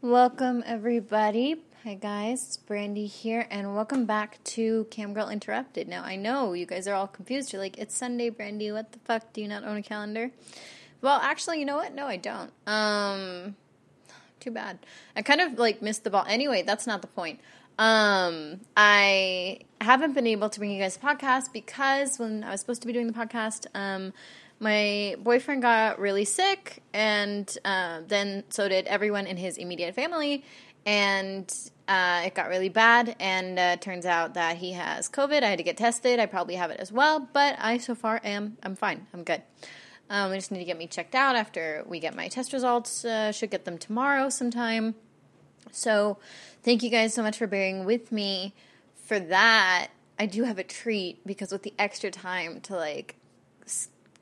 Welcome, everybody. Hi, guys. Brandy here, and welcome back to Cam Girl Interrupted. Now, I know you guys are all confused. You're like, it's Sunday, Brandy. What the fuck? Do you not own a calendar? Well, actually, you know what? No, I don't. Um, too bad. I kind of like missed the ball. Anyway, that's not the point. Um, I haven't been able to bring you guys a podcast because when I was supposed to be doing the podcast, um, my boyfriend got really sick, and uh, then so did everyone in his immediate family, and uh, it got really bad. And uh, turns out that he has COVID. I had to get tested. I probably have it as well, but I so far am I'm fine. I'm good. Um, I just need to get me checked out after we get my test results. Uh, should get them tomorrow sometime. So, thank you guys so much for bearing with me for that. I do have a treat because with the extra time to like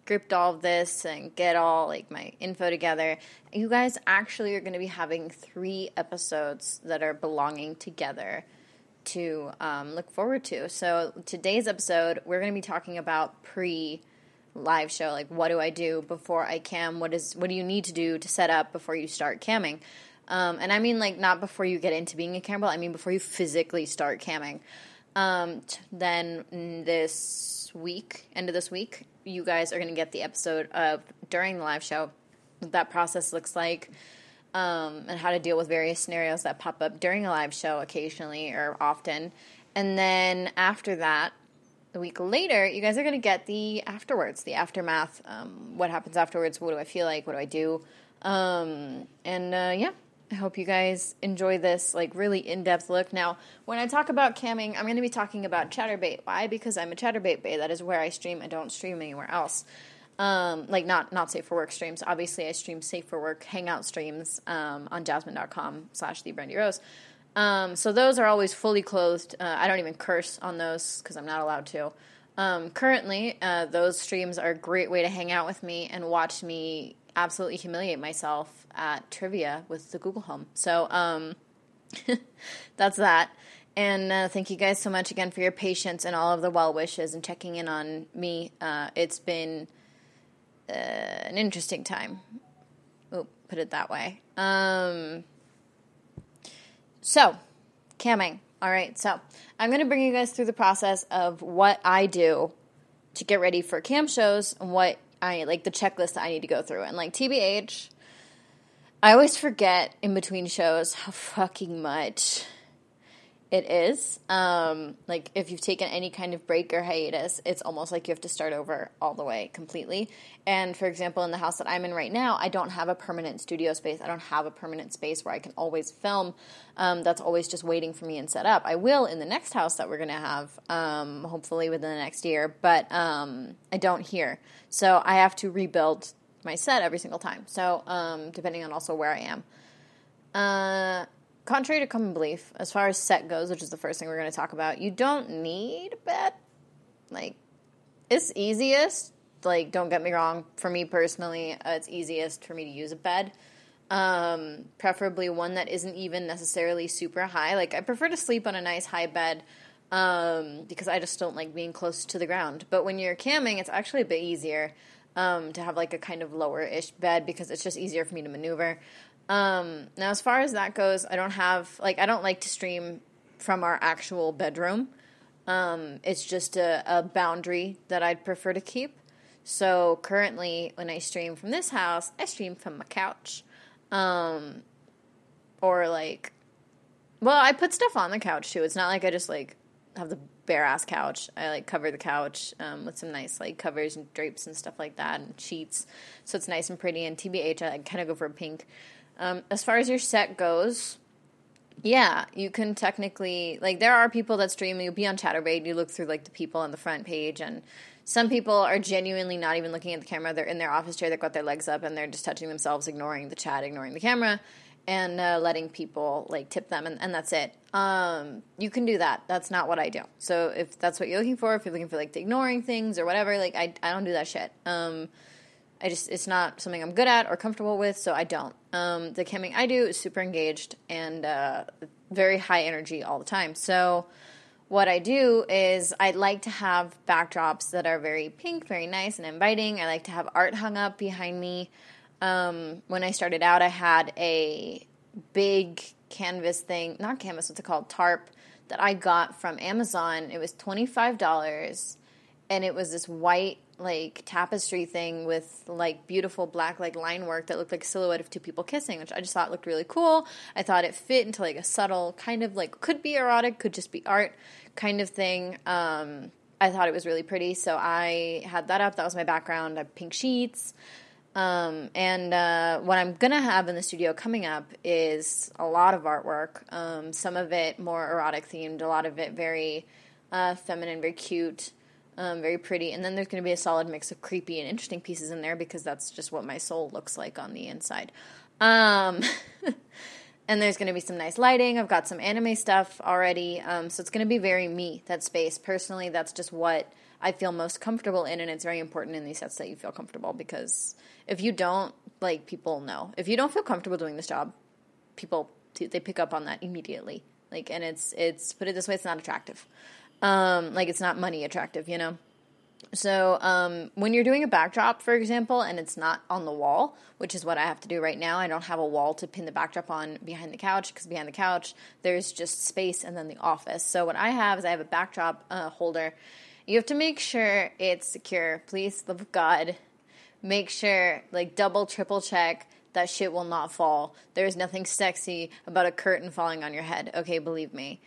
script all of this and get all like my info together, you guys actually are going to be having three episodes that are belonging together to um, look forward to. So, today's episode, we're going to be talking about pre live show like what do i do before i cam? What is what do you need to do to set up before you start camming? Um, and i mean like not before you get into being a camera i mean before you physically start camming. Um, then this week end of this week you guys are going to get the episode of during the live show what that process looks like um, and how to deal with various scenarios that pop up during a live show occasionally or often and then after that a week later, you guys are going to get the afterwards, the aftermath. Um, what happens afterwards? What do I feel like? What do I do? Um, and uh, yeah, I hope you guys enjoy this like really in-depth look. Now, when I talk about camming, I'm going to be talking about Chaturbate. Why? Because I'm a Chaturbate bay. That is where I stream. I don't stream anywhere else. Um, like not not safe for work streams. Obviously, I stream safe for work hangout streams um, on jasmine.com slash the Brandy Rose. Um, so those are always fully clothed. Uh, I don't even curse on those because I'm not allowed to. Um, currently, uh, those streams are a great way to hang out with me and watch me absolutely humiliate myself at trivia with the Google Home. So um, that's that. And uh, thank you guys so much again for your patience and all of the well wishes and checking in on me. Uh, it's been uh, an interesting time. Oh, put it that way. Um, so, camming. All right, so I'm going to bring you guys through the process of what I do to get ready for cam shows and what I like the checklist that I need to go through. And like TBH, I always forget in between shows how fucking much it is. Um, like if you've taken any kind of break or hiatus, it's almost like you have to start over all the way completely. And for example, in the house that I'm in right now, I don't have a permanent studio space. I don't have a permanent space where I can always film. Um, that's always just waiting for me and set up. I will in the next house that we're gonna have, um, hopefully within the next year. But um, I don't here, so I have to rebuild my set every single time. So um, depending on also where I am. Uh, contrary to common belief, as far as set goes, which is the first thing we're going to talk about, you don't need a bed. Like, it's easiest. Like, don't get me wrong. For me personally, uh, it's easiest for me to use a bed. Um, preferably one that isn't even necessarily super high. Like, I prefer to sleep on a nice high bed um, because I just don't like being close to the ground. But when you're camming, it's actually a bit easier. Um, to have like a kind of lower ish bed because it's just easier for me to maneuver. Um, now, as far as that goes, I don't have like I don't like to stream from our actual bedroom. Um, it's just a, a boundary that I'd prefer to keep. So currently, when I stream from this house, I stream from my couch. Um, or like, well, I put stuff on the couch too. It's not like I just like have the bare ass couch. I like cover the couch um, with some nice like covers and drapes and stuff like that and sheets, so it's nice and pretty. And TBH, I kind of go for a pink. Um, as far as your set goes, yeah, you can technically like there are people that stream. You'll be on Chaturbate. You look through like the people on the front page, and some people are genuinely not even looking at the camera. They're in their office chair. They've got their legs up, and they're just touching themselves, ignoring the chat, ignoring the camera and uh, letting people like tip them and, and that's it um, you can do that that's not what i do so if that's what you're looking for if you're looking for like ignoring things or whatever like i, I don't do that shit um, i just it's not something i'm good at or comfortable with so i don't um, the camming i do is super engaged and uh, very high energy all the time so what I do is I like to have backdrops that are very pink, very nice and inviting. I like to have art hung up behind me. Um, when I started out, I had a big canvas thing, not canvas, what's it called? Tarp that I got from Amazon. It was $25 and it was this white like tapestry thing with like beautiful black like line work that looked like a silhouette of two people kissing, which I just thought looked really cool. I thought it fit into like a subtle kind of like could be erotic, could just be art kind of thing. Um, I thought it was really pretty, so I had that up. That was my background. I have pink sheets. Um, and uh, what I'm gonna have in the studio coming up is a lot of artwork. Um, some of it more erotic themed, a lot of it very uh, feminine, very cute, um, very pretty. And then there's gonna be a solid mix of creepy and interesting pieces in there because that's just what my soul looks like on the inside. Um, and there's gonna be some nice lighting. I've got some anime stuff already, um, so it's gonna be very me. That space, personally, that's just what I feel most comfortable in, and it's very important in these sets that you feel comfortable because if you don't, like people know. If you don't feel comfortable doing this job, people they pick up on that immediately. Like, and it's it's put it this way, it's not attractive. Um, like it's not money attractive, you know. So um, when you're doing a backdrop, for example, and it's not on the wall, which is what I have to do right now, I don't have a wall to pin the backdrop on behind the couch because behind the couch there's just space and then the office. So what I have is I have a backdrop uh, holder you have to make sure it's secure. Please, love God, make sure, like, double, triple check that shit will not fall. There's nothing sexy about a curtain falling on your head. Okay, believe me.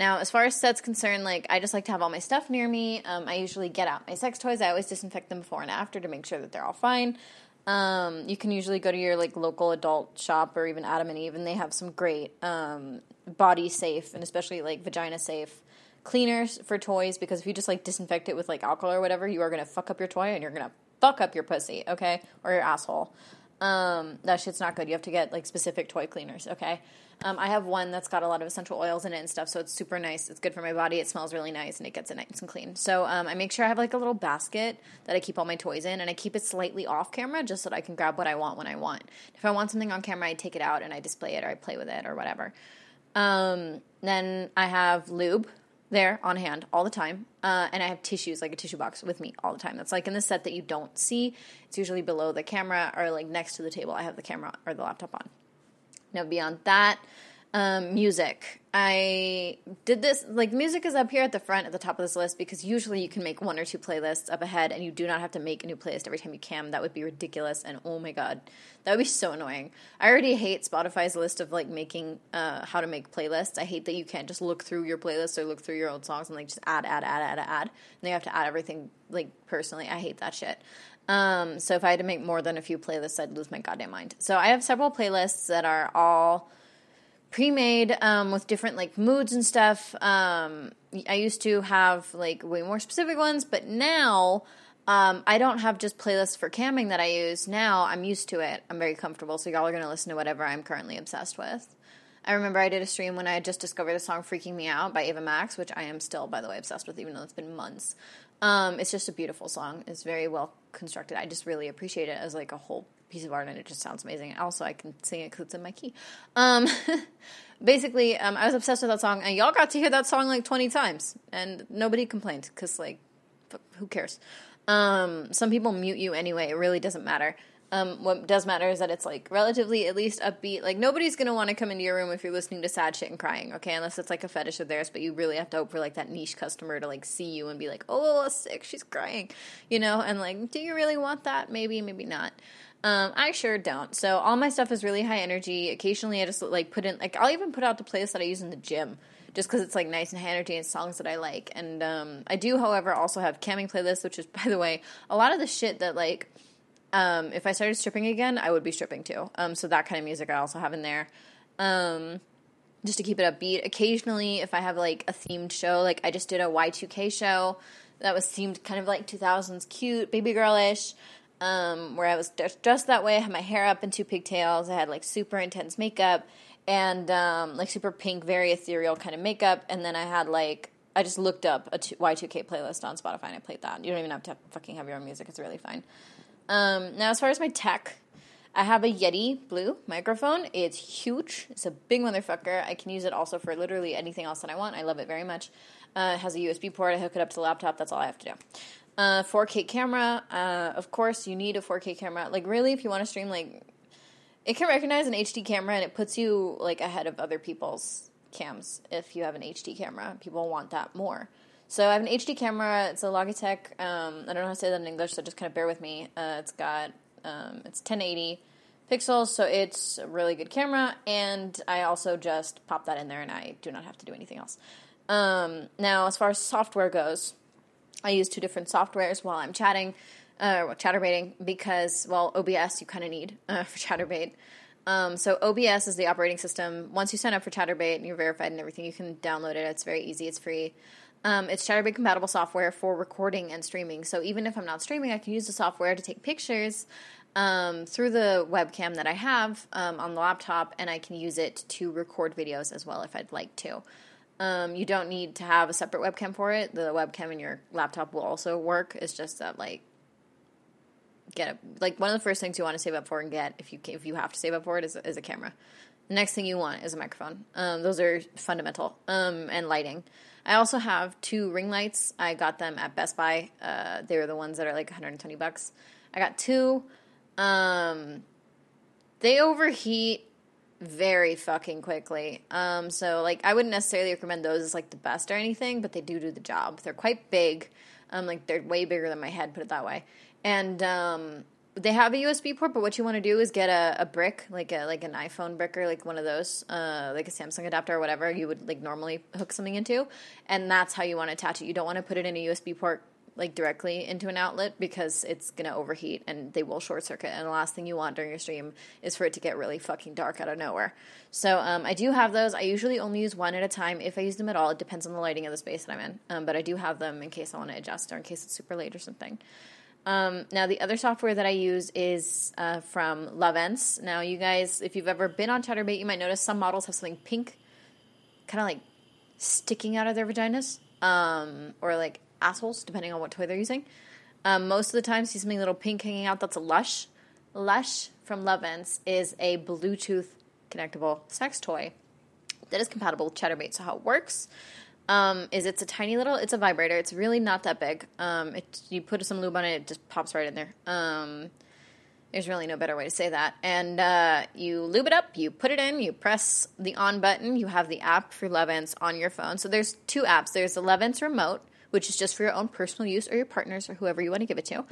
Now, as far as sets concerned, like I just like to have all my stuff near me. Um, I usually get out my sex toys. I always disinfect them before and after to make sure that they're all fine. Um, you can usually go to your like local adult shop or even Adam and Eve, and they have some great um, body safe and especially like vagina safe cleaners for toys because if you just like disinfect it with like alcohol or whatever, you are gonna fuck up your toy and you're gonna fuck up your pussy, okay, or your asshole. Um, that shit's not good. You have to get like specific toy cleaners, okay? Um, I have one that's got a lot of essential oils in it and stuff, so it's super nice. It's good for my body. It smells really nice and it gets it nice and clean. So um, I make sure I have like a little basket that I keep all my toys in, and I keep it slightly off camera just so that I can grab what I want when I want. If I want something on camera, I take it out and I display it or I play with it or whatever. Um, then I have lube there on hand all the time. Uh, and I have tissues, like a tissue box with me all the time. That's like in the set that you don't see. It's usually below the camera or like next to the table. I have the camera or the laptop on. Now, beyond that, um, music. I did this, like, music is up here at the front at the top of this list because usually you can make one or two playlists up ahead and you do not have to make a new playlist every time you cam. That would be ridiculous and oh my god, that would be so annoying. I already hate Spotify's list of like making, uh, how to make playlists. I hate that you can't just look through your playlist or look through your old songs and like just add, add, add, add, add. And they have to add everything, like, personally. I hate that shit. Um, so if I had to make more than a few playlists, I'd lose my goddamn mind. So I have several playlists that are all pre-made um, with different like moods and stuff. Um, I used to have like way more specific ones, but now um, I don't have just playlists for camming that I use. Now I'm used to it. I'm very comfortable. So y'all are gonna listen to whatever I'm currently obsessed with. I remember I did a stream when I had just discovered the song "Freaking Me Out" by Ava Max, which I am still, by the way, obsessed with, even though it's been months. Um, it's just a beautiful song. It's very well constructed. I just really appreciate it as like a whole piece of art and it just sounds amazing. Also, I can sing it because it's in my key. Um, basically, um, I was obsessed with that song, and y'all got to hear that song like 20 times, and nobody complained because, like, who cares? Um, some people mute you anyway. It really doesn't matter. Um, what does matter is that it's like relatively at least upbeat. Like nobody's gonna want to come into your room if you're listening to sad shit and crying, okay? Unless it's like a fetish of theirs, but you really have to hope for like that niche customer to like see you and be like, "Oh, sick, she's crying," you know? And like, do you really want that? Maybe, maybe not. Um, I sure don't. So all my stuff is really high energy. Occasionally, I just like put in like I'll even put out the playlist that I use in the gym, just because it's like nice and high energy and songs that I like. And um, I do, however, also have camming playlists, which is by the way a lot of the shit that like um, if I started stripping again, I would be stripping too. Um, so that kind of music I also have in there. Um, just to keep it upbeat. Occasionally, if I have like a themed show, like I just did a Y2K show that was themed kind of like 2000s cute, baby girlish um, where I was dressed that way. I had my hair up in two pigtails. I had like super intense makeup and um, like super pink, very ethereal kind of makeup. And then I had like I just looked up a Y2K playlist on Spotify and I played that. You don't even have to fucking have your own music. It's really fine. Um, now, as far as my tech, I have a Yeti Blue microphone. It's huge. It's a big motherfucker. I can use it also for literally anything else that I want. I love it very much. Uh, it has a USB port. I hook it up to the laptop. That's all I have to do. Uh, 4K camera. Uh, of course, you need a 4K camera. Like, really, if you want to stream, like, it can recognize an HD camera and it puts you like ahead of other people's cams. If you have an HD camera, people want that more. So I have an HD camera. It's a Logitech. Um, I don't know how to say that in English, so just kind of bear with me. Uh, it's got um, it's 1080 pixels, so it's a really good camera. And I also just pop that in there, and I do not have to do anything else. Um, now, as far as software goes, I use two different softwares while I'm chatting, uh, chatterbaiting, because, well, OBS you kind of need uh, for Chaturbate. Um, so OBS is the operating system. Once you sign up for Chaturbate and you're verified and everything, you can download it. It's very easy. It's free. Um, it's Chaturbate compatible software for recording and streaming. So even if I'm not streaming, I can use the software to take pictures um, through the webcam that I have um, on the laptop, and I can use it to record videos as well if I'd like to. Um, you don't need to have a separate webcam for it. The webcam in your laptop will also work. It's just that like get a, like one of the first things you want to save up for and get if you if you have to save up for it is, is a camera. The next thing you want is a microphone. Um, those are fundamental. Um, and lighting. I also have two ring lights. I got them at Best Buy. Uh, they were the ones that are like 120 bucks. I got two. Um, they overheat very fucking quickly. Um, so like I wouldn't necessarily recommend those as like the best or anything, but they do do the job. They're quite big. Um, like they're way bigger than my head, put it that way. And um, they have a USB port, but what you want to do is get a, a brick, like a like an iPhone brick or like one of those, uh, like a Samsung adapter or whatever you would like normally hook something into, and that's how you want to attach it. You don't want to put it in a USB port like directly into an outlet because it's to overheat and they will short circuit. And the last thing you want during your stream is for it to get really fucking dark out of nowhere. So um, I do have those. I usually only use one at a time if I use them at all. It depends on the lighting of the space that I'm in. Um, but I do have them in case I want to adjust or in case it's super late or something. Um, now, the other software that I use is uh, from Lovense. Now, you guys, if you've ever been on Chaturbate, you might notice some models have something pink, kind of like sticking out of their vaginas, um, or like assholes, depending on what toy they're using. Um, most of the time, see something little pink hanging out. That's a Lush. Lush from Lovense is a Bluetooth connectable sex toy that is compatible with Chaturbate. So how it works um, is it's a tiny little, it's a vibrator. It's really not that big. Um, it, you put some lube on it, it just pops right in there. Um, there's really no better way to say that. And uh, you lube it up, you put it in, you press the on button. You have the app for Lovense on your phone. So there's two apps. There's the Lovense remote, which is just for your own personal use or your partner's or whoever you want to give it to.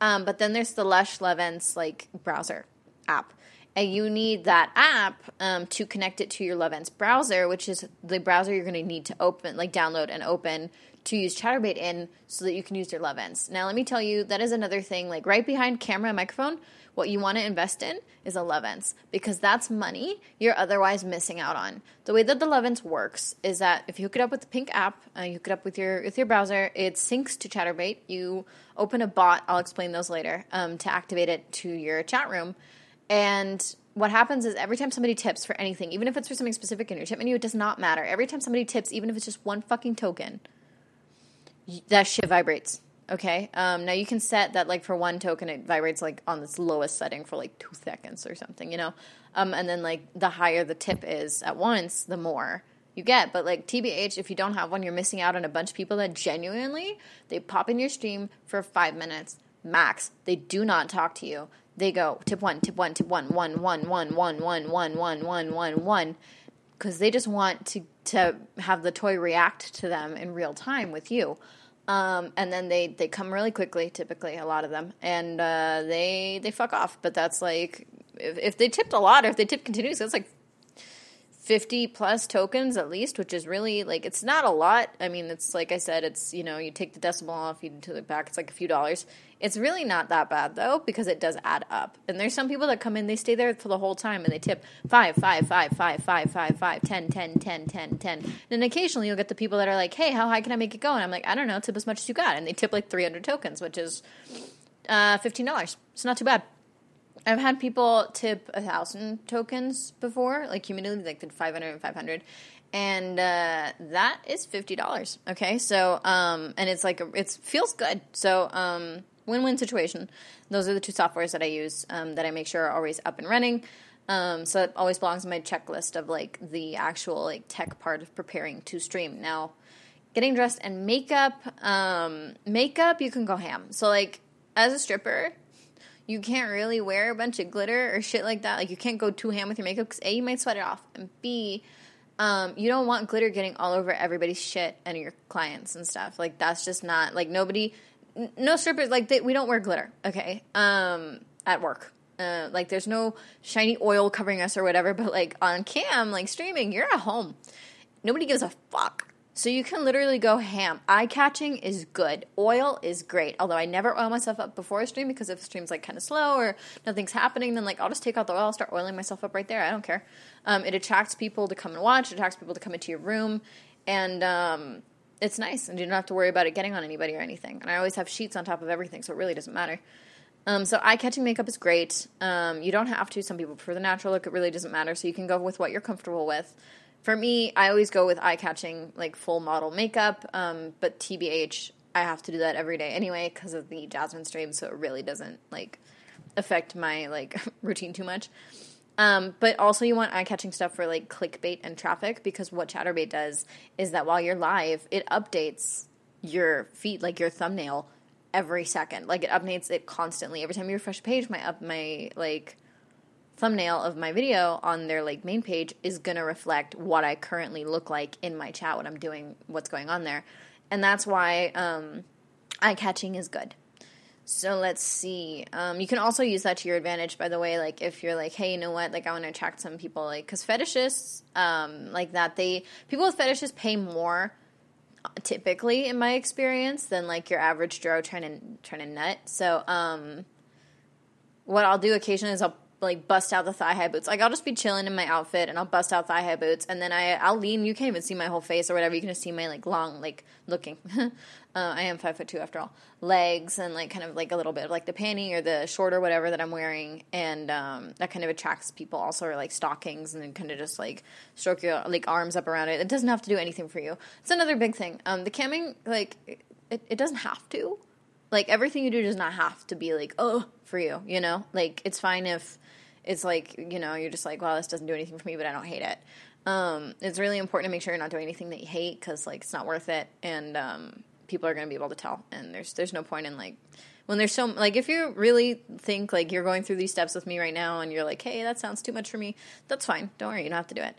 Um, but then there's the Lush Lovense like browser app. And you need that app um, to connect it to your Lovense browser, which is the browser you're going to need to open, like download and open to use Chaturbate in so that you can use your Lovense. Now, let me tell you, that is another thing. Like right behind camera and microphone, what you want to invest in is a Lovense because that's money you're otherwise missing out on. The way that the Lovense works is that if you hook it up with the Pink app, uh, you hook it up with your with your browser, it syncs to Chaturbate. You open a bot. I'll explain those later um, to activate it to your chat room. And what happens is every time somebody tips for anything, even if it's for something specific in your tip menu, it does not matter. Every time somebody tips, even if it's just one fucking token, that shit vibrates. Okay. Um, now you can set that like for one token, it vibrates like on this lowest setting for like two seconds or something, you know. Um, and then like the higher the tip is at once, the more you get. But like TBH, if you don't have one, you're missing out on a bunch of people that genuinely they pop in your stream for five minutes max. They do not talk to you they go tip one, tip one, tip one, one, one, one, one, one, one, one, one, one, one, because they just want to to have the toy react to them in real time with you. Um, and then they, they come really quickly, typically a lot of them, and uh, they they fuck off. But that's like if, if they tipped a lot or if they tip continuously, that's like 50 plus tokens at least, which is really like it's not a lot. I mean, it's like I said, it's you know you take the decimal off, you to the back, it's like a few dollars. It's really not that bad though because it does add up. And there's some people that come in, they stay there for the whole time and they tip five, five, five, five, five, five, five, ten, ten, ten, ten, ten. And then occasionally you'll get the people that are like, hey, how high can I make it go? And I'm like, I don't know, tip as much as you got, and they tip like 300 tokens, which is uh, fifteen dollars. It's not too bad. I've had people tip a thousand tokens before, like cumulatively, like did 500 and 500. And uh, that is fifty dollars. Okay, so um, and it's like it feels good. So um, win-win situation. Those are the two softwares that I use um, that I make sure are always up and running. Um, so it always belongs in my checklist of like the actual like tech part of preparing to stream. Now, getting dressed and makeup, um, makeup you can go ham. So like as a stripper, you can't really wear a bunch of glitter or shit like that. Like you can't go too ham with your makeup because a you might sweat it off, and b um, you don't want glitter getting all over everybody's shit and your clients and stuff. Like that's just not like nobody, no strippers like they, we don't wear glitter. Okay, um, at work. Uh, like there's no shiny oil covering us or whatever, but like on cam, like streaming, you're at home. Nobody gives a fuck. So you can literally go ham. Eye catching is good. Oil is great. Although I never oil myself up before a stream because if the stream's like kind of slow or nothing's happening, then like I'll just take out the oil, start oiling myself up right there. I don't care. Um, it attracts people to come and watch. It attracts people to come into your room, and um, it's nice. And you don't have to worry about it getting on anybody or anything. And I always have sheets on top of everything, so it really doesn't matter. Um, so eye catching makeup is great. Um, you don't have to. Some people prefer the natural look. It really doesn't matter. So you can go with what you're comfortable with for me, I always go with eye catching, like full model makeup. Um, but TBH, I have to do that every day anyway because of the Jasmine stream, so it really doesn't like affect my like routine too much. Um, but also, you want eye catching stuff for like clickbait and traffic because what Chaturbate does is that while you're live, it updates your feed, like your thumbnail, every second. Like it updates it constantly. Every time you refresh a page, my up my like thumbnail of my video on their like main page is to reflect what I currently look like in my chat, what I'm doing, what's going on there. And that's why um, eye catching is good. So let's see. Um, you can also use that to your advantage, by the way. Like if you're like, hey, you know what? Like I want to attract some people, like because fetishists, um, like that, they people with fetishes pay more typically, in my experience, than like your average Joe trying to trying to nut. So um, what I'll do occasionally is I'll like bust out the thigh high boots. Like I'll just be chilling in my outfit and I'll bust out thigh high boots and then I I'll lean. You can't even see my whole face or whatever. You can just see my like long like looking. uh, I am five foot two after all. Legs and like kind of like a little bit of like the panty or the short or whatever that I'm wearing and um, that kind of attracts people. Also or like stockings and then kind of just like stroke your like arms up around it. It doesn't have to do anything for you. It's another big thing. Um, the camming like it, it doesn't have to. Like everything you do does not have to be like oh for you. You know like it's fine if it's like you know you're just like well this doesn't do anything for me but i don't hate it um, it's really important to make sure you're not doing anything that you hate because like it's not worth it and um, people are going to be able to tell and there's there's no point in like when there's so like if you really think like you're going through these steps with me right now and you're like hey that sounds too much for me that's fine don't worry you don't have to do it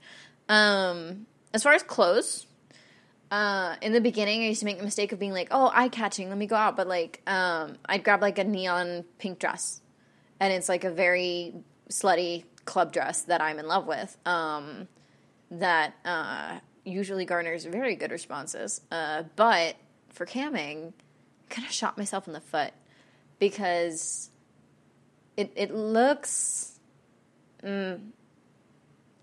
um, as far as clothes uh, in the beginning, I used to make the mistake of being like, "Oh, eye catching, let me go out," but like, um, I'd grab like a neon pink dress, and it's like a very slutty club dress that I'm in love with. Um, that uh, usually garners very good responses. Uh, but for camming, I kind of shot myself in the foot because it it looks mm,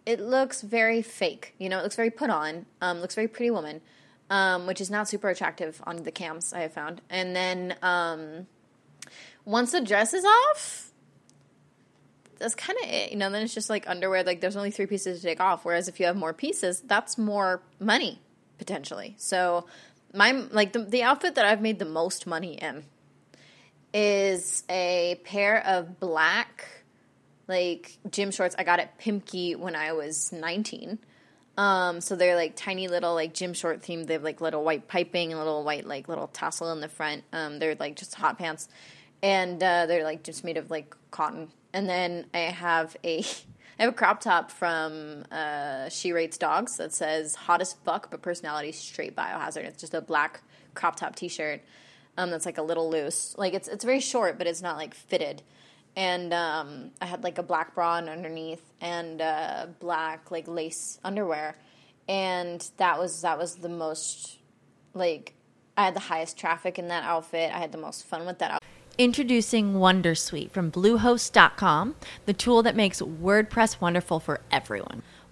it looks very fake. You know, it looks very put on. Um, looks very pretty woman, um, which is not super attractive on the cams I have found. And then um, once the dress is off that's kind of it. You know, then it's just like underwear. Like there's only three pieces to take off. Whereas if you have more pieces, that's more money potentially. So my like the the outfit that I've made the most money in is a pair of black like gym shorts I got at Pimkie when I was 19. Um, so they're like tiny little like gym short themed. They have like little white piping and little white like little tassel in the front. Um, they're like just hot pants, and uh, they're like just made of like cotton and then I have a I have a crop top from uh, She Rates Dogs that says "hottest fuck but personality straight biohazard." It's just a black crop top t-shirt um, that's like a little loose. Like it's it's very short, but it's not like fitted. And um, I had like a black bra underneath and uh, black like lace underwear, and that was that was the most like I had the highest traffic in that outfit. I had the most fun with that outfit. Introducing Wondersuite from Bluehost.com, the tool that makes WordPress wonderful for everyone.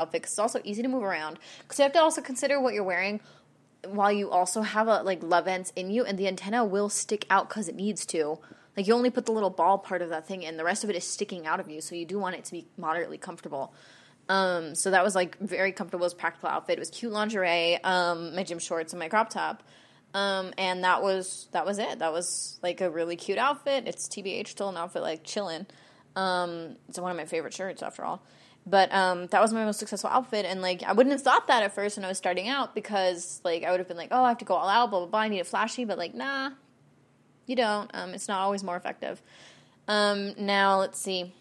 outfit because it's also easy to move around. Because you have to also consider what you're wearing while you also have a like Lovense in you, and the antenna will stick out because it needs to. Like you only put the little ball part of that thing in, the rest of it is sticking out of you, so you do want it to be moderately comfortable. Um, so that was like very comfortable. Was practical outfit. It was cute lingerie, um, my gym shorts, and my crop top. Um, and that was that was it. That was like a really cute outfit. It's TBH still an outfit like chillin'. Um, it's one of my favorite shirts after all. But um, that was my most successful outfit, and like I wouldn't have thought that at first when I was starting out because like I would have been like, oh, I have to go all out, blah blah blah. I need it flashy, but like nah, you don't. Um, it's not always more effective. Um, now let's see.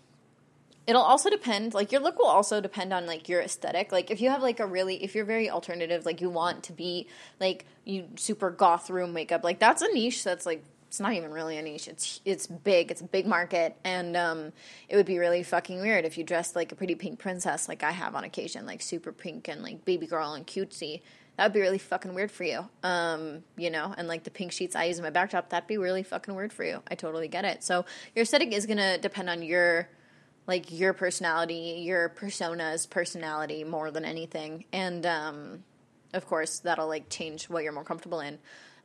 It'll also depend. Like your look will also depend on like your aesthetic. Like if you have like a really, if you're very alternative, like you want to be like you super goth room makeup, like that's a niche that's like it's not even really a niche. It's it's big. It's a big market, and um, it would be really fucking weird if you dressed like a pretty pink princess, like I have on occasion, like super pink and like baby girl and cutesy. That would be really fucking weird for you, um, you know. And like the pink sheets I use in my backdrop, that'd be really fucking weird for you. I totally get it. So your aesthetic is gonna depend on your like your personality, your persona's personality more than anything, and um, of course that'll like change what you're more comfortable in.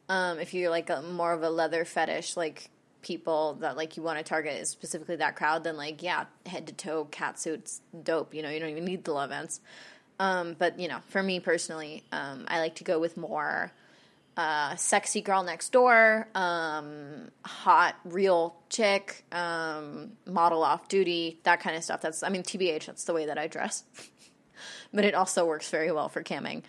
Um, if you're like a, more of a leather fetish, like people that like you want to target specifically that crowd, then like yeah, head to toe cat suits, dope. You know, you don't even need the Lovense. Um, but you know, for me personally, um, I like to go with more uh, sexy girl next door, um, hot real chick, um, model off duty, that kind of stuff. That's I mean, tbh, that's the way that I dress. but it also works very well for camming.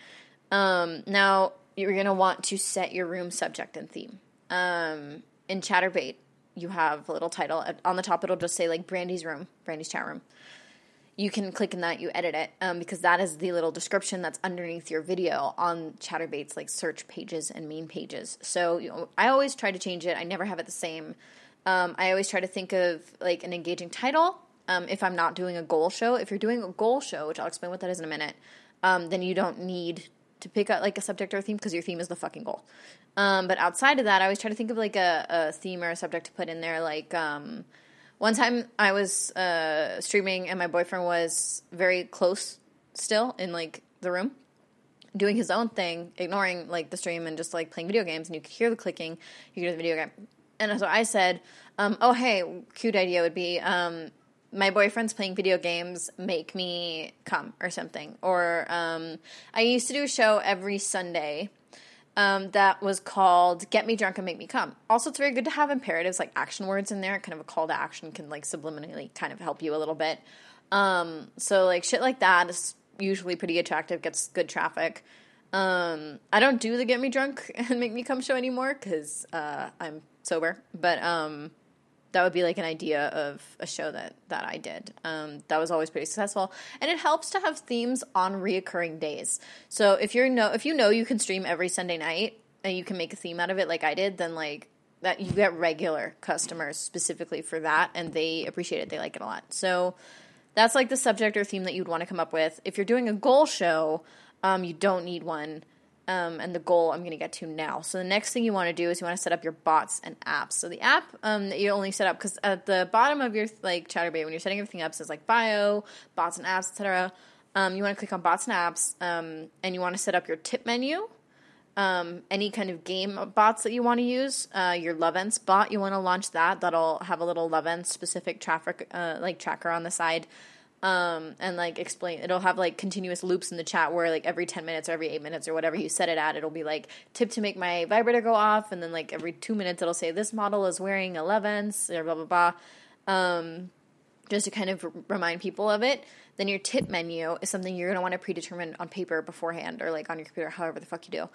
Um, now, you're going to want to set your room subject and theme. Um, in Chaturbate, you have a little title. On the top, it'll just say like Brandy's room, Brandy's chat room. You can click in that, you edit it, um, because that is the little description that's underneath your video on Chaturbate's like search pages and main pages. So you know, I always try to change it. I never have it the same. Um, I always try to think of like an engaging title. Um, if I'm not doing a goal show, if you're doing a goal show, which I'll explain what that is in a minute, um, then you don't need to pick out like a subject or a theme because your theme is the fucking goal. Um, but outside of that, I always try to think of like a, a theme or a subject to put in there. Like um, one time I was uh, streaming and my boyfriend was very close still in like the room. doing his own thing, ignoring like the stream and just like playing video games, and you could hear the clicking, you could hear the video game. And so I said, um, "Oh, hey, cute idea would be um, my boyfriend's playing video games, make me come or something." Or um, I used to do a show every Sunday. Um, that was called "Get Me Drunk and Make Me Come." Also, it's very good to have imperatives like action words in there. Kind of a call to action can like subliminally kind of help you a little bit. Um, so like shit like that is usually pretty attractive, gets good traffic. Um, I don't do the get me drunk and make me come show anymore because uh, I'm sober. But um, that would be like an idea of a show that that I did. Um, that was always pretty successful, and it helps to have themes on reoccurring days. So if you're know if you know you can stream every Sunday night and you can make a theme out of it, like I did, then like that you get regular customers specifically for that, and they appreciate it. They like it a lot. So that's like the subject or theme that you'd want to come up with. If you're doing a goal show, um, you don't need one. Um, and the goal I'm going to get to now. So the next thing you want to do is you want to set up your bots and apps. So the app um, that you only set up because at the bottom of your like Chaturbate when you're setting everything up says like bio, bots and apps, etc. Um, you want to click on bots and apps, um, and you want to set up your tip menu. Um, any kind of game bots that you want to use, uh, your Lovense bot, you want to launch that. That'll have a little Lovense specific traffic, uh, like tracker on the side um, and like explain it'll have like continuous loops in the chat where like every 10 minutes or every 8 minutes or whatever you set it at it'll be like tip to make my vibrator go off and then like every 2 minutes it'll say this model is wearing Lovense or blah blah blah. Um, just to kind of remind people of it then your tip menu is something you're going to want to predetermine on paper beforehand or like on your computer however the fuck you do.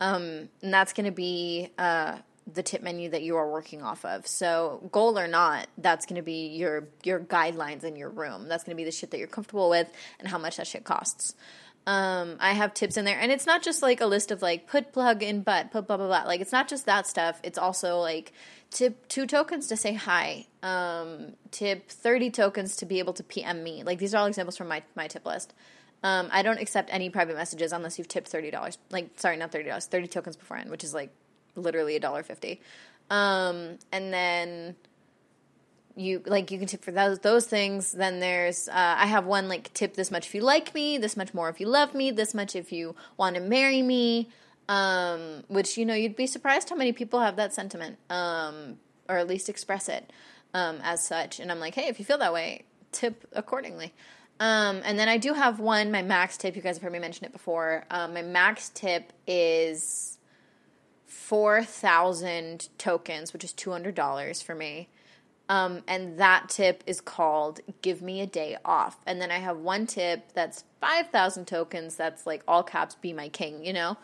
Um, and that's going to be uh, the tip menu that you are working off of. So, goal or not, that's going to be your your guidelines in your room. That's going to be the shit that you're comfortable with and how much that shit costs. Um, I have tips in there, and it's not just like a list of like put plug in butt, put blah blah blah. Like it's not just that stuff. It's also like tip two tokens to say hi. Um, tip thirty tokens to be able to PM me. Like these are all examples from my my tip list. Um, I don't accept any private messages unless you've tipped thirty dollars. Like sorry, not thirty dollars, thirty tokens beforehand, which is like literally a dollar fifty. Um, and then you like you can tip for those those things. Then there's uh, I have one like tip this much if you like me, this much more if you love me, this much if you want to marry me. Um, which you know you'd be surprised how many people have that sentiment, um, or at least express it um, as such. And I'm like, hey, if you feel that way, tip accordingly. Um, and then I do have one, my max tip. You guys have heard me mention it before. Um, my max tip is 4,000 tokens, which is $200 for me. Um, and that tip is called Give Me a Day Off. And then I have one tip that's 5,000 tokens, that's like all caps, Be My King, you know?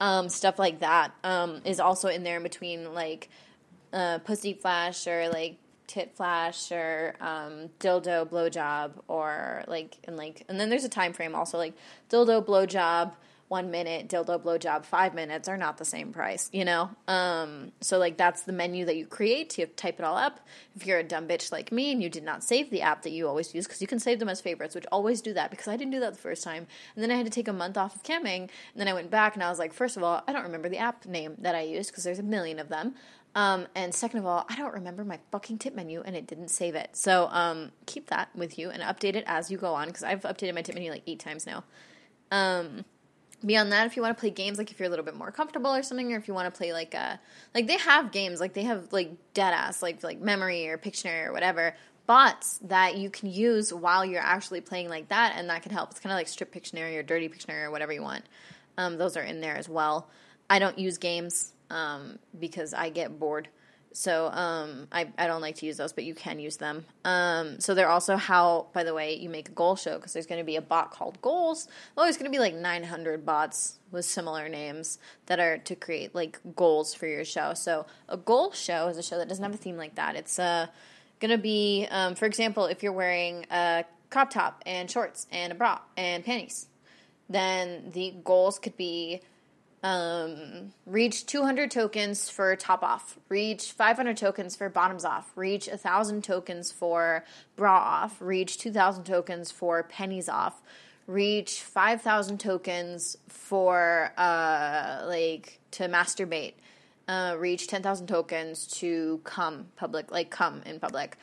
Um, stuff like that um, is also in there in between like uh, Pussy Flash or like tit flash or um, dildo blowjob or like and like and then there's a time frame also like dildo blowjob one minute dildo blowjob five minutes are not the same price you know um, so like that's the menu that you create you have to type it all up if you're a dumb bitch like me and you did not save the app that you always use because you can save them as favorites which always do that because i didn't do that the first time and then i had to take a month off of camming and then i went back and i was like first of all i don't remember the app name that i used because there's a million of them um, and second of all, I don't remember my fucking tip menu and it didn't save it. So um, keep that with you and update it as you go on because I've updated my tip menu like eight times now. Um, beyond that, if you want to play games, like if you're a little bit more comfortable or something, or if you want to play like a uh, like they have games like they have like dead ass like like memory or Pictionary or whatever bots that you can use while you're actually playing like that, and that can help. It's kind of like Strip Pictionary or Dirty Pictionary or whatever you want. Um, those are in there as well. I don't use games um, because I get bored. So um, I, I don't like to use those, but you can use them. Um, so they're also how, by the way, you make a goal show because there's going to be a bot called Goals. Well, there's going to be like 900 bots with similar names that are to create like goals for your show. So a goal show is a show that doesn't have a theme like that. It's uh, going to be, um, for example, if you're wearing a crop top and shorts and a bra and panties, then the goals could be um, reach 200 tokens for top off, reach 500 tokens for bottoms off, reach 1,000 tokens for bra off, reach 2,000 tokens for pennies off, reach 5,000 tokens for uh, like to masturbate, uh, reach 10,000 tokens to come public, like come in public.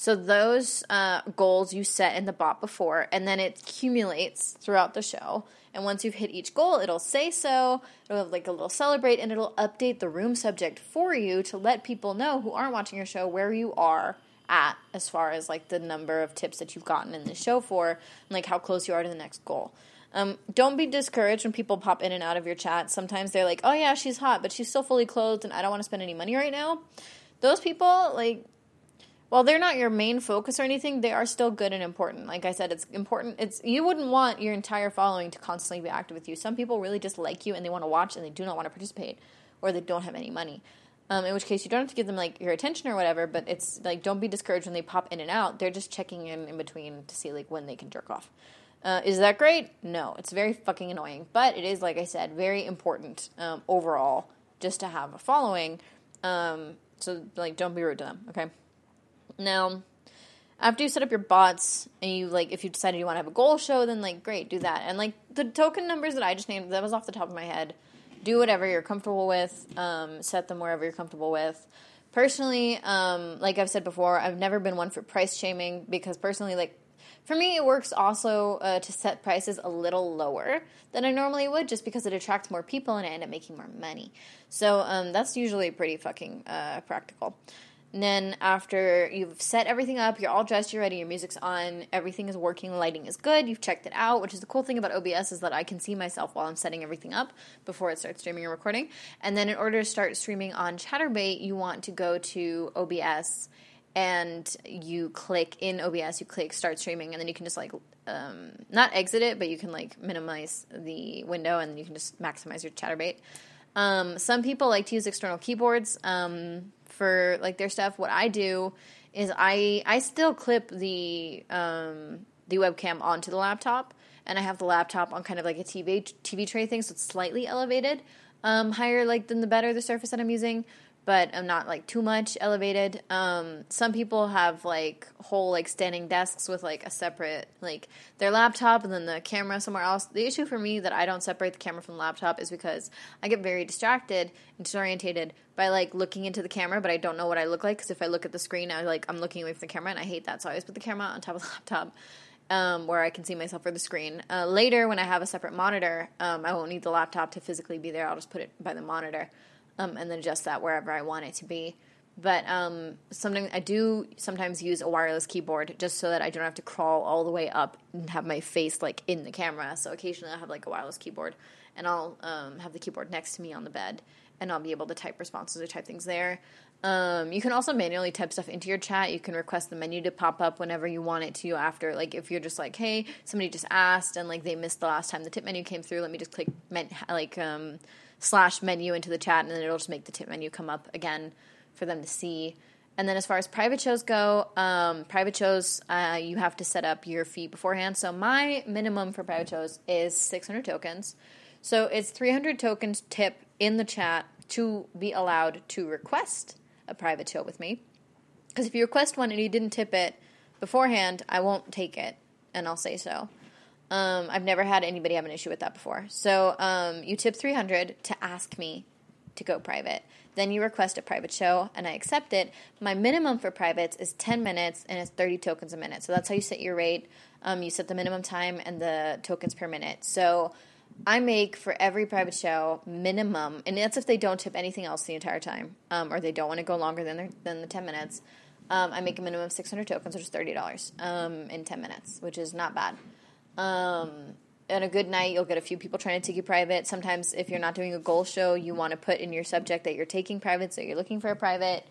So those uh, goals you set in the bot before, and then it accumulates throughout the show. And once you've hit each goal, it'll say so. It'll have like a little celebrate, and it'll update the room subject for you to let people know who aren't watching your show where you are at as far as like the number of tips that you've gotten in the show for, and like how close you are to the next goal. Um, don't be discouraged when people pop in and out of your chat. Sometimes they're like, "Oh yeah, she's hot, but she's still fully clothed, and I don't want to spend any money right now." Those people, like, while they're not your main focus or anything, they are still good and important. Like I said, it's important. It's you wouldn't want your entire following to constantly be active with you. Some people really just like you and they want to watch and they do not want to participate, or they don't have any money. Um, in which case, you don't have to give them like your attention or whatever. But it's like don't be discouraged when they pop in and out. They're just checking in in between to see like when they can jerk off. Uh, is that great? No, it's very fucking annoying. But it is, like I said, very important um, overall just to have a following. Um, so, like, don't be rude to them, okay? Now, after you set up your bots and you, like, if you decided you want to have a goal show, then, like, great, do that. And, like, the token numbers that I just named, that was off the top of my head. Do whatever you're comfortable with, um, set them wherever you're comfortable with. Personally, um, like I've said before, I've never been one for price shaming because personally, like, for me, it works also uh, to set prices a little lower than I normally would just because it attracts more people and I end up making more money. So um, that's usually pretty fucking uh, practical. And then after you've set everything up, you're all dressed, you're ready, your music's on, everything is working, lighting is good, you've checked it out, which is the cool thing about OBS is that I can see myself while I'm setting everything up before it starts streaming and recording. And then in order to start streaming on Chaturbate, you want to go to OBS and you click in OBS, you click start streaming, and then you can just like um, not exit it, but you can like minimize the window and you can just maximize your Chaturbate. Um, some people like to use external keyboards um, for like their stuff. What I do is I I still clip the um, the webcam onto the laptop, and I have the laptop on kind of like a TV TV tray thing, so it's slightly elevated, um, higher like than the better the surface that I'm using but I'm not like too much elevated. Um, some people have like whole like standing desks with like a separate like their laptop and then the camera somewhere else. The issue for me that I don't separate the camera from the laptop is because I get very distracted and disorientated by like looking into the camera, but I don't know what I look like because if I look at the screen, I like I'm looking away from the camera and I hate that. So I always put the camera on top of the laptop. Um, where I can see myself for the screen. Uh, later, when I have a separate monitor, um, I won't need the laptop to physically be there. I'll just put it by the monitor um, and then adjust that wherever I want it to be. But um, something I do sometimes use a wireless keyboard just so that I don't have to crawl all the way up and have my face like in the camera. So occasionally I'll have like a wireless keyboard, and I'll um, have the keyboard next to me on the bed, and I'll be able to type responses or type things there. Um, you can also manually type stuff into your chat. You can request the menu to pop up whenever you want it to. After, like, if you're just like, "Hey, somebody just asked and like they missed the last time the tip menu came through," let me just click men- like um, slash menu into the chat, and then it'll just make the tip menu come up again for them to see. And then as far as private shows go, um, private shows, uh, you have to set up your fee beforehand. So my minimum for private shows is 600 tokens. So it's 300 tokens tip in the chat to be allowed to request a private show with me. Because if you request one and you didn't tip it beforehand, I won't take it, and I'll say so. Um, I've never had anybody have an issue with that before. So um, you tip 300 to ask me to go private. Then you request a private show and I accept it. My minimum for privates is 10 minutes and it's 30 tokens a minute. So that's how you set your rate. Um, you set the minimum time and the tokens per minute. So I make for every private show minimum, and that's if they don't tip anything else the entire time, um, or they don't want to go longer than, their, than the 10 minutes. Um, I make a minimum of 600 tokens, which is $30 um, in 10 minutes, which is not bad. Um, on a good night, you'll get a few people trying to take you private. Sometimes, if you're not doing a goal show, you want to put in your subject that you're taking private, so you're looking for a private.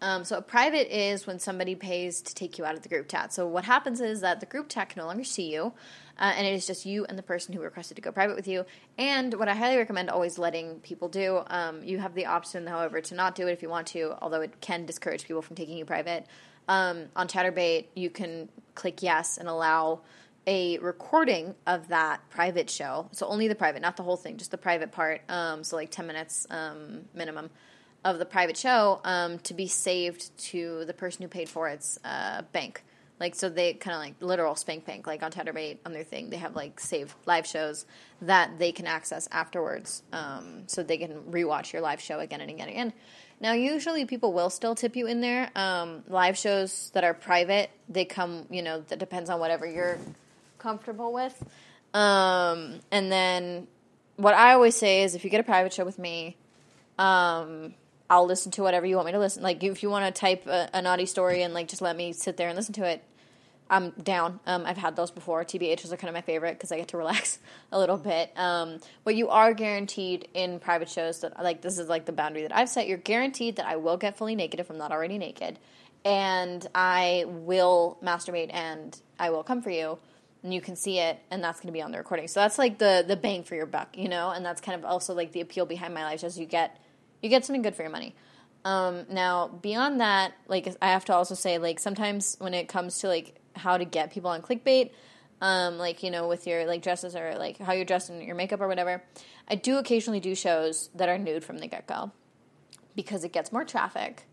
Um, so, a private is when somebody pays to take you out of the group chat. So, what happens is that the group chat can no longer see you, uh, and it is just you and the person who requested to go private with you. And what I highly recommend always letting people do, um, you have the option, however, to not do it if you want to, although it can discourage people from taking you private. Um, on Chaturbate, you can click yes and allow a recording of that private show. So only the private, not the whole thing, just the private part. Um, so like 10 minutes um, minimum of the private show um, to be saved to the person who paid for its uh, bank Like so, they kind of like literal spank bank, like on Chaturbate on their thing. They have like saved live shows that they can access afterwards, um, so they can rewatch your live show again and again and again. Now, usually people will still tip you in there. Um, live shows that are private, they come, you know, that depends on whatever you're comfortable with. Um, and then what I always say is if you get a private show with me, um, I'll listen to whatever you want me to listen. Like if you want to type a, a naughty story and like just let me sit there and listen to it, I'm down. Um, I've had those before. TBHs are kind of my favorite because I get to relax a little bit. Um, but you are guaranteed in private shows that like this is like the boundary that I've set. You're guaranteed that I will get fully naked if I'm not already naked, and I will masturbate and I will come for you, and you can see it, and that's going to be on the recording. So that's like the the bang for your buck, you know, and that's kind of also like the appeal behind my life shows. You get you get something good for your money. Um, now beyond that, like I have to also say, like sometimes when it comes to like how to get people on clickbait, um, like you know with your like dresses or like how you're dressed and your makeup or whatever. I do occasionally do shows that are nude from the get go because it gets more traffic.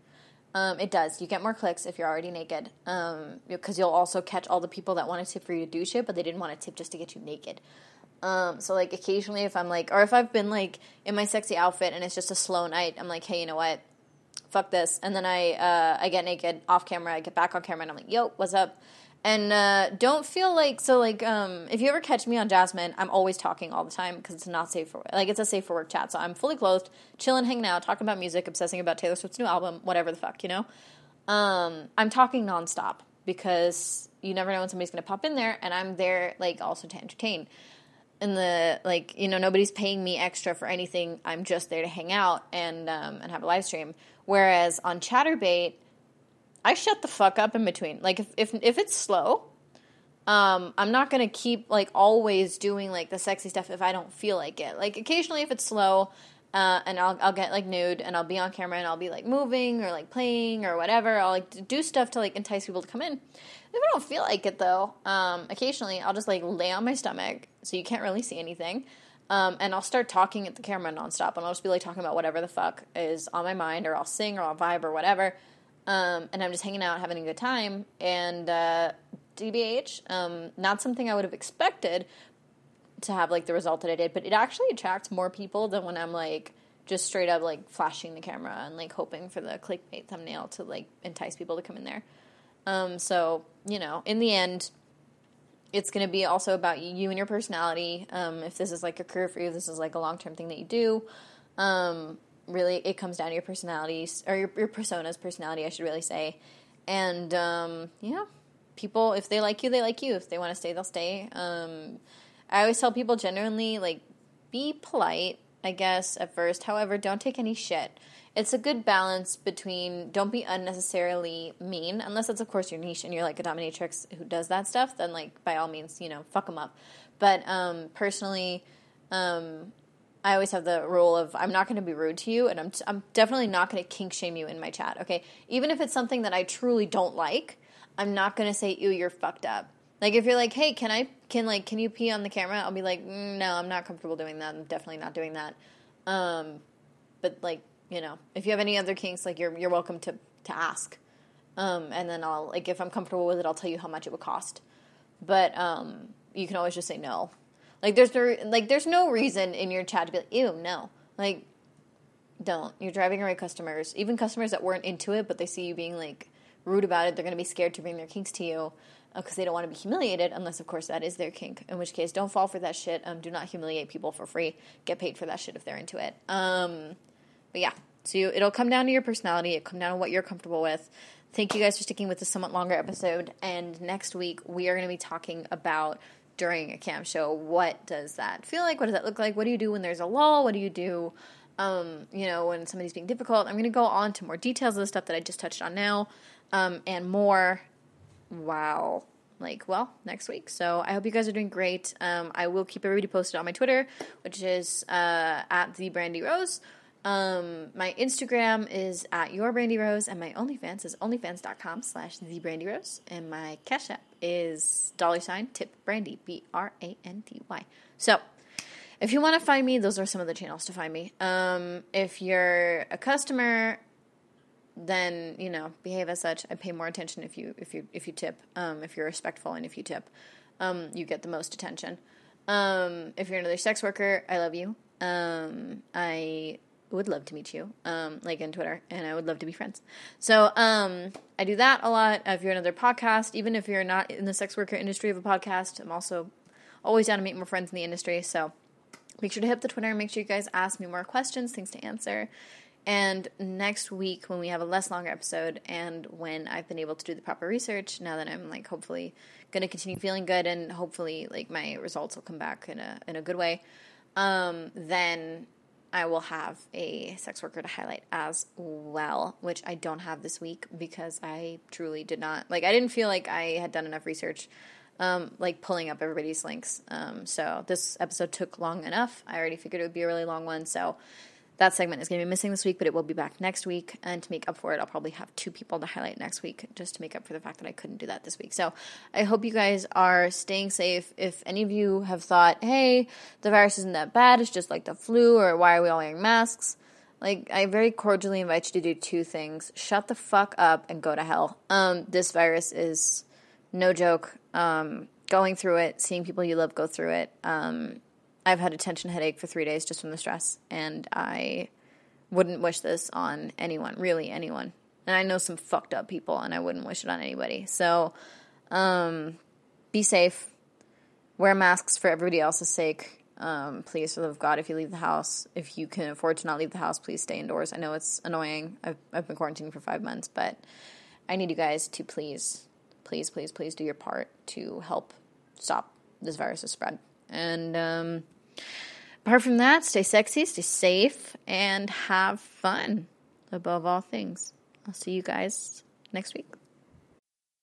Um, it does. You get more clicks if you're already naked, because um, you'll also catch all the people that want to tip for you to do shit, but they didn't want to tip just to get you naked. Um, so like occasionally, if I'm like, or if I've been like in my sexy outfit and it's just a slow night, I'm like, hey, you know what? Fuck this, and then I uh, I get naked off camera. I get back on camera and I'm like, yo, what's up? And uh, don't feel like so like um, if you ever catch me on Jasmine, I'm always talking all the time because it's not safe for work like it's a safe for work chat. So I'm fully clothed, chilling, hanging out, talking about music, obsessing about Taylor Swift's new album, whatever the fuck, you know. Um, I'm talking nonstop because you never know when somebody's gonna pop in there, and I'm there like also to entertain. And the like, you know, nobody's paying me extra for anything. I'm just there to hang out and um, and have a live stream. Whereas on Chaturbate I shut the fuck up in between. Like if if if it's slow, um, I'm not gonna keep like always doing like the sexy stuff if I don't feel like it. Like occasionally if it's slow, uh, and I'll I'll get like nude and I'll be on camera and I'll be like moving or like playing or whatever. I'll like do stuff to like entice people to come in. If I don't feel like it though, um, occasionally I'll just like lay on my stomach so you can't really see anything. Um, and I'll start talking at the camera nonstop, and I'll just be like talking about whatever the fuck is on my mind, or I'll sing, or I'll vibe, or whatever um, and I'm just hanging out, having a good time. And uh, DBH, um, not something I would have expected to have like the result that I did, but it actually attracts more people than when I'm like just straight up like flashing the camera and like hoping for the clickbait thumbnail to like entice people to come in there. Um, so you know, in the end, it's going to be also about you, and your personality. Um, if this is like a career for you, this is like a long term thing that you do. Um, really it comes down to your personalities or your, your persona's personality, I should really say. And um, yeah, people if they like you, they like you. If they want to stay, they'll stay. Um, I always tell people genuinely like be polite, I guess at first. However, don't take any shit. It's a good balance between don't be unnecessarily mean, unless it's of course your niche and you're like a dominatrix who does that stuff. Then like by all means, you know, fuck them up. But um, personally, um, I always have the rule of I'm not going to be rude to you, and I'm t- I'm definitely not going to kink shame you in my chat. Okay, even if it's something that I truly don't like, I'm not going to say, "Ew, you're fucked up." Like if you're like, "Hey, can I can like can you pee on the camera?" I'll be like, mm, "No, I'm not comfortable doing that. I'm definitely not doing that." Um, but like you know, if you have any other kinks, like you're you're welcome to to ask. Um, and then I'll like if I'm comfortable with it, I'll tell you how much it would cost. But um, you can always just say no like there's no like there's no reason in your chat to be like, ew, no. Like don't. You're driving away customers. Even customers that weren't into it, but they see you being like rude about it, they're going to be scared to bring their kinks to you because uh, they don't want to be humiliated, unless, of course, that is their kink. In which case, don't fall for that shit. Um, do not humiliate people for free. Get paid for that shit if they're into it. Um, but yeah, so you, it'll come down to your personality. It'll come down to what you're comfortable with. Thank you guys for sticking with this somewhat longer episode. And next week, we are going to be talking about during a cam show, what does that feel like? What does that look like? What do you do when there's a lull? What do you do, um, you know, when somebody's being difficult? I'm going to go on to more details of the stuff that I just touched on now um, and more. Wow. Like, well, next week. So I hope you guys are doing great. Um, I will keep everybody posted on my Twitter, which is uh, at the Brandy Rose um, my Instagram is at your Brandy Rose, and my OnlyFans is onlyfans.com slash the Brandy Rose, and my Cash App is dollar sign tip Brandy B R A N D Y. So, if you want to find me, those are some of the channels to find me. Um, if you're a customer, then you know behave as such. I pay more attention if you if you if you tip. Um, if you're respectful and if you tip, um, you get the most attention. Um, if you're another sex worker, I love you. Um, I would love to meet you, um, like in Twitter, and I would love to be friends. So um, I do that a lot. If you're another podcast, even if you're not in the sex worker industry of a podcast, I'm also always down to meet more friends in the industry. So make sure to hit the Twitter. Make sure you guys ask me more questions, things to answer. And next week, when we have a less longer episode, and when I've been able to do the proper research, now that I'm like hopefully going to continue feeling good, and hopefully like my results will come back in a in a good way, um, then I will have a sex worker to highlight as well, which I don't have this week because I truly did not like. I didn't feel like I had done enough research, um, like pulling up everybody's links. Um, so this episode took long enough. I already figured it would be a really long one, so that segment is going to be missing this week, but it will be back next week. And to make up for it, I'll probably have two people to highlight next week just to make up for the fact that I couldn't do that this week. So I hope you guys are staying safe. If any of you have thought, hey, the virus isn't that bad, it's just like the flu, or why are we all wearing masks? Like, I very cordially invite you to do two things shut the fuck up and go to hell. Um, this virus is no joke. Um, going through it, seeing people you love go through it. Um, I've had a tension headache for three days just from the stress, and I wouldn't wish this on anyone, really anyone. And I know some fucked up people, and I wouldn't wish it on anybody. So, um, be safe. Wear masks for everybody else's sake. Um, please, for the love of God, if you leave the house, if you can afford to not leave the house, please stay indoors. I know it's annoying. I've, I've been quarantining for five months, but I need you guys to please, please, please, please do your part to help stop this virus's spread. And um, apart from that, stay sexy, stay safe, and have fun above all things. I'll see you guys next week.